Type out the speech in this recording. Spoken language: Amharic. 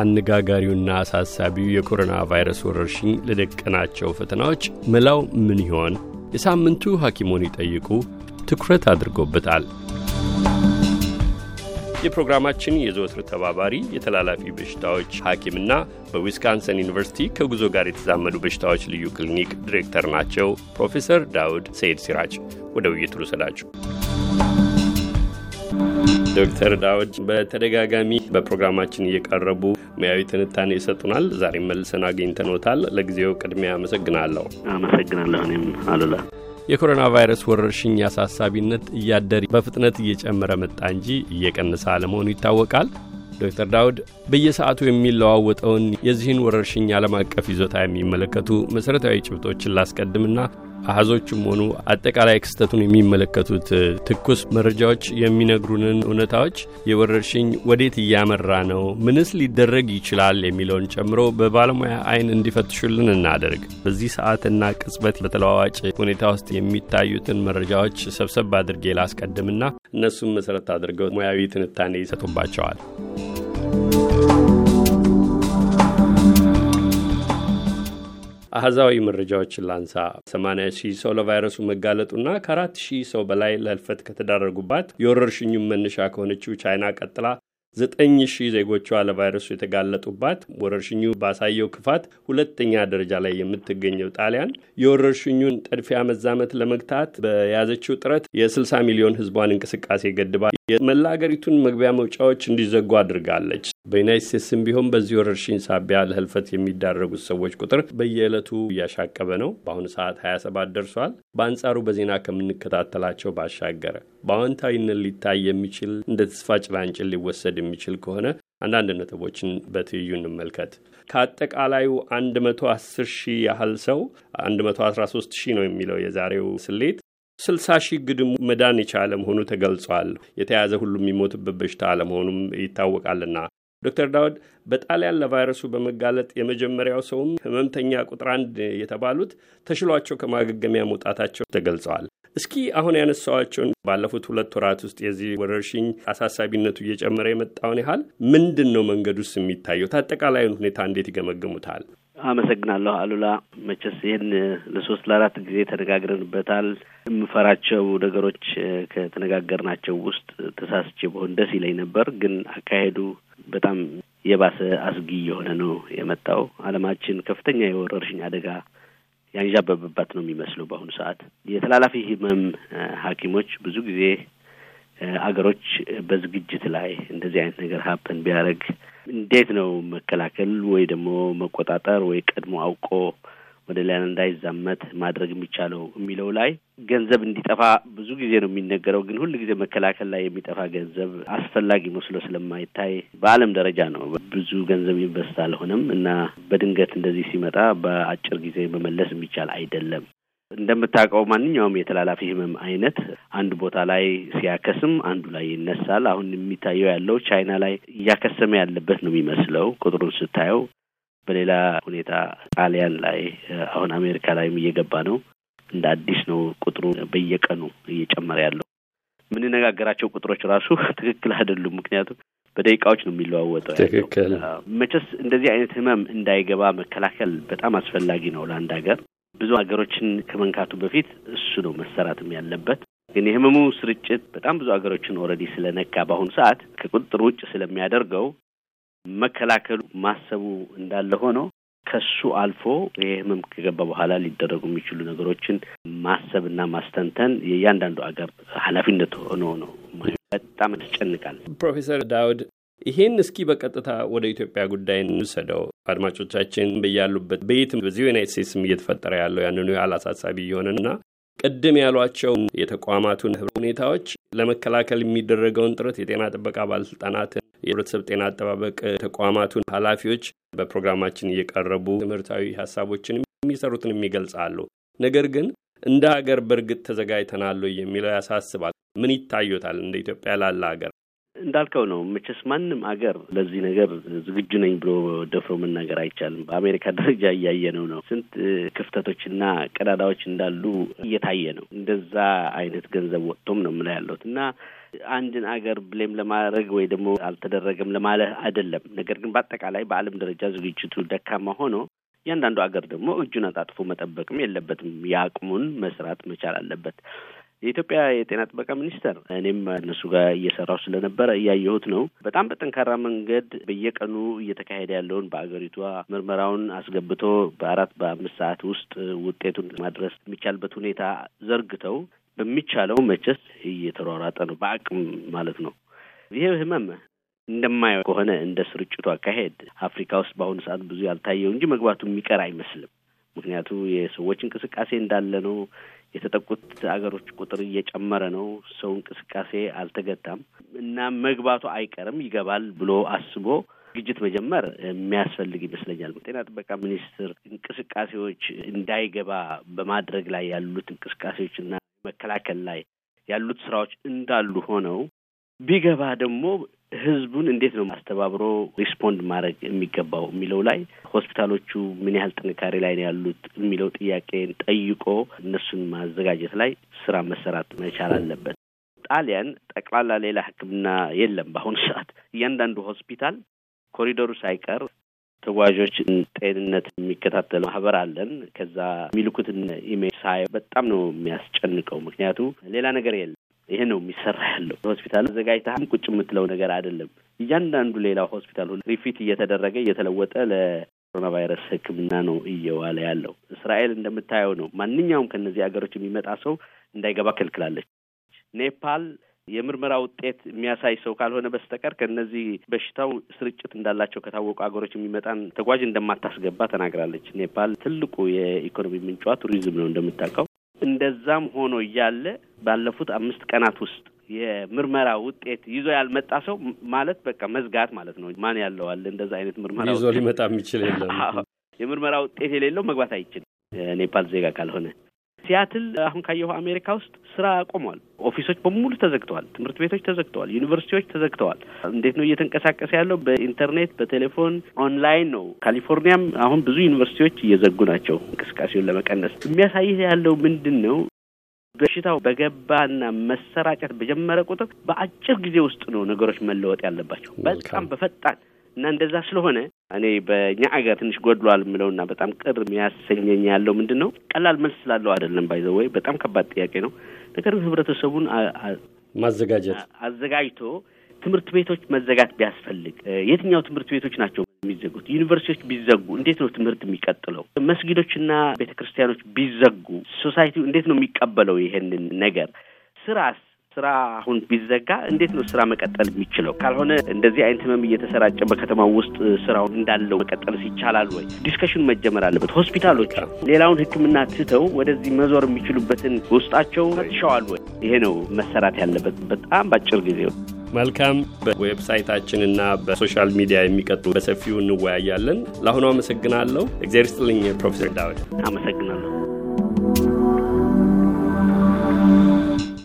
አነጋጋሪውና አሳሳቢው የኮሮና ቫይረስ ወረርሽኝ ለደቀናቸው ፈተናዎች መላው ምን ይሆን? የሳምንቱ ሐኪሞን ይጠይቁ ትኩረት አድርጎበታል። የፕሮግራማችን የዘወትር ተባባሪ የተላላፊ በሽታዎች ሐኪምና በዊስካንሰን ዩኒቨርሲቲ ከጉዞ ጋር የተዛመዱ በሽታዎች ልዩ ክሊኒክ ዲሬክተር ናቸው ፕሮፌሰር ዳውድ ሰይድ ሲራጅ። ወደ ውይይቱ ልውሰዳችሁ። ዶክተር ዳውድ በተደጋጋሚ በፕሮግራማችን እየቀረቡ ሙያዊ ትንታኔ ይሰጡናል። ዛሬም መልሰን አግኝተኖታል። ለጊዜው ቅድሚያ አመሰግናለሁ። አመሰግናለሁ። እኔም አሉላ የኮሮና ቫይረስ ወረርሽኝ አሳሳቢነት እያደር በፍጥነት እየጨመረ መጣ እንጂ እየቀነሰ አለመሆኑ ይታወቃል። ዶክተር ዳውድ በየሰዓቱ የሚለዋወጠውን የዚህን ወረርሽኝ ዓለም አቀፍ ይዞታ የሚመለከቱ መሠረታዊ ጭብጦችን ላስቀድምና አሃዞቹም ሆኑ አጠቃላይ ክስተቱን የሚመለከቱት ትኩስ መረጃዎች የሚነግሩንን እውነታዎች የወረርሽኝ ወዴት እያመራ ነው፣ ምንስ ሊደረግ ይችላል የሚለውን ጨምሮ በባለሙያ አይን እንዲፈትሹልን እናደርግ። በዚህ ሰዓትና ቅጽበት በተለዋዋጭ ሁኔታ ውስጥ የሚታዩትን መረጃዎች ሰብሰብ አድርጌ ላስቀድምና እነሱም መሰረት አድርገው ሙያዊ ትንታኔ ይሰጡባቸዋል። አህዛዊ መረጃዎችን ላንሳ። 80 ሺህ ሰው ለቫይረሱ መጋለጡና ከአራት ሺህ ሰው በላይ ለህልፈት ከተዳረጉባት የወረርሽኙም መነሻ ከሆነችው ቻይና ቀጥላ ዘጠኝ ሺህ ዜጎቿ ለቫይረሱ የተጋለጡባት ወረርሽኙ ባሳየው ክፋት ሁለተኛ ደረጃ ላይ የምትገኘው ጣሊያን የወረርሽኙን ጠድፊያ መዛመት ለመግታት በያዘችው ጥረት የ60 ሚሊዮን ህዝቧን እንቅስቃሴ ገድባ የመላ አገሪቱን መግቢያ መውጫዎች እንዲዘጉ አድርጋለች። በዩናይት ስቴትስም ቢሆን በዚህ ወረርሽኝ ሳቢያ ለህልፈት የሚዳረጉት ሰዎች ቁጥር በየዕለቱ እያሻቀበ ነው። በአሁኑ ሰዓት 27 ደርሷል። በአንጻሩ በዜና ከምንከታተላቸው ባሻገረ በአዎንታዊነት ሊታይ የሚችል እንደ ተስፋ ጭላንጭል ሊወሰድ የሚችል ከሆነ አንዳንድ ነጥቦችን በትይዩ እንመልከት። ከአጠቃላዩ 110 ሺህ ያህል ሰው 113 ሺህ ነው የሚለው የዛሬው ስሌት ስልሳ ሺህ ግድሙ መዳን የቻለ መሆኑ ተገልጿል። የተያዘ ሁሉ የሚሞትበት በሽታ አለመሆኑም ይታወቃልና ዶክተር ዳውድ በጣሊያን ለቫይረሱ በመጋለጥ የመጀመሪያው ሰውም ህመምተኛ ቁጥር አንድ የተባሉት ተሽሏቸው ከማገገሚያ መውጣታቸው ተገልጸዋል። እስኪ አሁን ያነሳዋቸውን ባለፉት ሁለት ወራት ውስጥ የዚህ ወረርሽኝ አሳሳቢነቱ እየጨመረ የመጣውን ያህል ምንድን ነው መንገዱስ የሚታየው? አጠቃላዩን ሁኔታ እንዴት ይገመግሙታል? አመሰግናለሁ አሉላ። መቼስ ይህን ለሶስት ለአራት ጊዜ ተነጋግረንበታል። የምፈራቸው ነገሮች ከተነጋገርናቸው ውስጥ ተሳስቼ በሆን ደስ ይለኝ ነበር፣ ግን አካሄዱ በጣም የባሰ አስጊ የሆነ ነው የመጣው። ዓለማችን ከፍተኛ የወረርሽኝ አደጋ ያንዣበበባት ነው የሚመስለው በአሁኑ ሰዓት። የተላላፊ ህመም ሐኪሞች ብዙ ጊዜ አገሮች በዝግጅት ላይ እንደዚህ አይነት ነገር ሀፕን ቢያደርግ እንዴት ነው መከላከል ወይ ደግሞ መቆጣጠር ወይ ቀድሞ አውቆ ወደ ሌላ እንዳይዛመት ማድረግ የሚቻለው የሚለው ላይ ገንዘብ እንዲጠፋ ብዙ ጊዜ ነው የሚነገረው። ግን ሁል ጊዜ መከላከል ላይ የሚጠፋ ገንዘብ አስፈላጊ መስሎ ስለማይታይ በዓለም ደረጃ ነው ብዙ ገንዘብ ኢንቨስት አልሆነም እና በድንገት እንደዚህ ሲመጣ በአጭር ጊዜ መመለስ የሚቻል አይደለም። እንደምታውቀው ማንኛውም የተላላፊ ህመም አይነት አንድ ቦታ ላይ ሲያከስም አንዱ ላይ ይነሳል። አሁን የሚታየው ያለው ቻይና ላይ እያከሰመ ያለበት ነው የሚመስለው ቁጥሩን ስታየው። በሌላ ሁኔታ ጣሊያን ላይ አሁን አሜሪካ ላይም እየገባ ነው። እንደ አዲስ ነው ቁጥሩ በየቀኑ እየጨመረ ያለው። የምንነጋገራቸው ቁጥሮች ራሱ ትክክል አይደሉም። ምክንያቱም በደቂቃዎች ነው የሚለዋወጠው። ትክክል። መቼስ እንደዚህ አይነት ህመም እንዳይገባ መከላከል በጣም አስፈላጊ ነው ለአንድ ሀገር ብዙ ሀገሮችን ከመንካቱ በፊት እሱ ነው መሰራትም ያለበት። ግን የህመሙ ስርጭት በጣም ብዙ ሀገሮችን already ስለነካ በአሁኑ ሰዓት ከቁጥጥር ውጭ ስለሚያደርገው መከላከሉ ማሰቡ እንዳለ ሆኖ ከሱ አልፎ ይሄ ህመም ከገባ በኋላ ሊደረጉ የሚችሉ ነገሮችን ማሰብና ማስተንተን የእያንዳንዱ ሀገር ኃላፊነት ሆኖ ነው። በጣም ያስጨንቃል። ፕሮፌሰር ዳውድ ይሄን እስኪ በቀጥታ ወደ ኢትዮጵያ ጉዳይ እንውሰደው። አድማጮቻችን በያሉበት በየትም በዚህ ዩናይት ስቴትስም እየተፈጠረ ያለው ያንኑ ያህል አሳሳቢ እየሆነና ቅድም ያሏቸው የተቋማቱን ሁኔታዎች ለመከላከል የሚደረገውን ጥረት የጤና ጥበቃ ባለስልጣናትን፣ የህብረተሰብ ጤና አጠባበቅ ተቋማቱን ኃላፊዎች በፕሮግራማችን እየቀረቡ ትምህርታዊ ሀሳቦችን የሚሰሩትን የሚገልጻሉ። ነገር ግን እንደ ሀገር በእርግጥ ተዘጋጅተናል የሚለው ያሳስባል። ምን ይታዩታል እንደ ኢትዮጵያ ላለ ሀገር? እንዳልከው ነው። መቼስ ማንም አገር ለዚህ ነገር ዝግጁ ነኝ ብሎ ደፍሮ መናገር አይቻልም። በአሜሪካ ደረጃ እያየነው ነው። ስንት ክፍተቶችና ቀዳዳዎች እንዳሉ እየታየ ነው። እንደዛ አይነት ገንዘብ ወጥቶም ነው የምለው ያለሁት እና አንድን አገር ብሌም ለማድረግ ወይ ደግሞ አልተደረገም ለማለት አይደለም። ነገር ግን በአጠቃላይ በዓለም ደረጃ ዝግጅቱ ደካማ ሆኖ እያንዳንዱ አገር ደግሞ እጁን አጣጥፎ መጠበቅም የለበትም። የአቅሙን መስራት መቻል አለበት። የኢትዮጵያ የጤና ጥበቃ ሚኒስቴር እኔም እነሱ ጋር እየሰራው ስለነበረ እያየሁት ነው። በጣም በጠንካራ መንገድ በየቀኑ እየተካሄደ ያለውን በአገሪቷ ምርመራውን አስገብቶ በአራት በአምስት ሰዓት ውስጥ ውጤቱን ማድረስ የሚቻልበት ሁኔታ ዘርግተው በሚቻለው መቼስ እየተሯሯጠ ነው፣ በአቅም ማለት ነው። ይህ ህመም እንደማየው ከሆነ እንደ ስርጭቱ አካሄድ አፍሪካ ውስጥ በአሁኑ ሰዓት ብዙ ያልታየው እንጂ መግባቱ የሚቀር አይመስልም። ምክንያቱ የሰዎች እንቅስቃሴ እንዳለ ነው። የተጠቁት አገሮች ቁጥር እየጨመረ ነው። ሰው እንቅስቃሴ አልተገታም እና መግባቱ አይቀርም ይገባል ብሎ አስቦ ዝግጅት መጀመር የሚያስፈልግ ይመስለኛል። ጤና ጥበቃ ሚኒስቴር እንቅስቃሴዎች እንዳይገባ በማድረግ ላይ ያሉት እንቅስቃሴዎች እና መከላከል ላይ ያሉት ስራዎች እንዳሉ ሆነው ቢገባ ደግሞ ህዝቡን እንዴት ነው አስተባብሮ respond ማድረግ የሚገባው የሚለው ላይ ሆስፒታሎቹ ምን ያህል ጥንካሬ ላይ ነው ያሉት የሚለው ጥያቄን ጠይቆ እነሱን ማዘጋጀት ላይ ስራ መሰራት መቻል አለበት። ጣሊያን ጠቅላላ ሌላ ሕክምና የለም በአሁኑ ሰዓት እያንዳንዱ ሆስፒታል ኮሪደሩ ሳይቀር ተጓዦች ጤንነት የሚከታተል ማህበር አለን። ከዛ የሚልኩትን ኢሜል ሳይ በጣም ነው የሚያስጨንቀው። ምክንያቱ ሌላ ነገር የለም። ይሄ ነው የሚሰራ ያለው። ሆስፒታል አዘጋጅተህም ቁጭ የምትለው ነገር አይደለም። እያንዳንዱ ሌላ ሆስፒታል refit እየተደረገ እየተለወጠ ለኮሮና ቫይረስ ሕክምና ነው እየዋለ ያለው። እስራኤል እንደምታየው ነው። ማንኛውም ከእነዚህ ሀገሮች የሚመጣ ሰው እንዳይገባ ከልክላለች። ኔፓል የምርመራ ውጤት የሚያሳይ ሰው ካልሆነ በስተቀር ከእነዚህ በሽታው ስርጭት እንዳላቸው ከታወቁ ሀገሮች የሚመጣን ተጓዥ እንደማታስገባ ተናግራለች። ኔፓል ትልቁ የኢኮኖሚ ምንጯ ቱሪዝም ነው እንደምታውቀው። እንደዛም ሆኖ እያለ ባለፉት አምስት ቀናት ውስጥ የምርመራ ውጤት ይዞ ያልመጣ ሰው ማለት በቃ መዝጋት ማለት ነው። ማን ይኖረዋል እንደዛ አይነት ምርመራ ይዞ ሊመጣ የሚችል የለም። የምርመራ ውጤት የሌለው መግባት አይችልም ኔፓል ዜጋ ካልሆነ። ሲያትል አሁን ካየሁ አሜሪካ ውስጥ ስራ ቆሟል። ኦፊሶች በሙሉ ተዘግተዋል። ትምህርት ቤቶች ተዘግተዋል። ዩኒቨርሲቲዎች ተዘግተዋል። እንዴት ነው እየተንቀሳቀሰ ያለው? በኢንተርኔት በቴሌፎን ኦንላይን ነው። ካሊፎርኒያም አሁን ብዙ ዩኒቨርሲቲዎች እየዘጉ ናቸው እንቅስቃሴውን ለመቀነስ። የሚያሳይህ ያለው ምንድን ነው? በሽታው በገባና መሰራጨት በጀመረ ቁጥር በአጭር ጊዜ ውስጥ ነው ነገሮች መለወጥ ያለባቸው በጣም በፈጣን እና እንደዛ ስለሆነ እኔ በእኛ አገር ትንሽ ጎድሏል የምለውና በጣም ቅር የሚያሰኘኝ ያለው ምንድን ነው ቀላል መልስ ስላለው አይደለም። ባይዘው ወይ በጣም ከባድ ጥያቄ ነው። ነገር ግን ህብረተሰቡን ማዘጋጀት አዘጋጅቶ ትምህርት ቤቶች መዘጋት ቢያስፈልግ የትኛው ትምህርት ቤቶች ናቸው የሚዘጉት? ዩኒቨርሲቲዎች ቢዘጉ እንዴት ነው ትምህርት የሚቀጥለው? መስጊዶችና ቤተ ክርስቲያኖች ቢዘጉ society ው እንዴት ነው የሚቀበለው ይሄንን ነገር? ስራስ ስራ አሁን ቢዘጋ እንዴት ነው ስራ መቀጠል የሚችለው? ካልሆነ እንደዚህ አይነት ህመም እየተሰራጨ በከተማው ውስጥ ስራው እንዳለው መቀጠልስ ይቻላል ወይ? discussion መጀመር አለበት። ሆስፒታሎች ሌላውን ሕክምና ትተው ወደዚህ መዞር የሚችሉበትን ውስጣቸው ፈትሸዋል ወይ? ይሄ ነው መሰራት ያለበት በጣም በአጭር ጊዜ። መልካም። በ website ኣችንና በ social media የሚቀጥሉ በሰፊው እንወያያለን። ለአሁኑ አመሰግናለሁ። እግዚአብሔር ይስጥልኝ ፕሮፌሰር ዳዊት አመሰግናለሁ።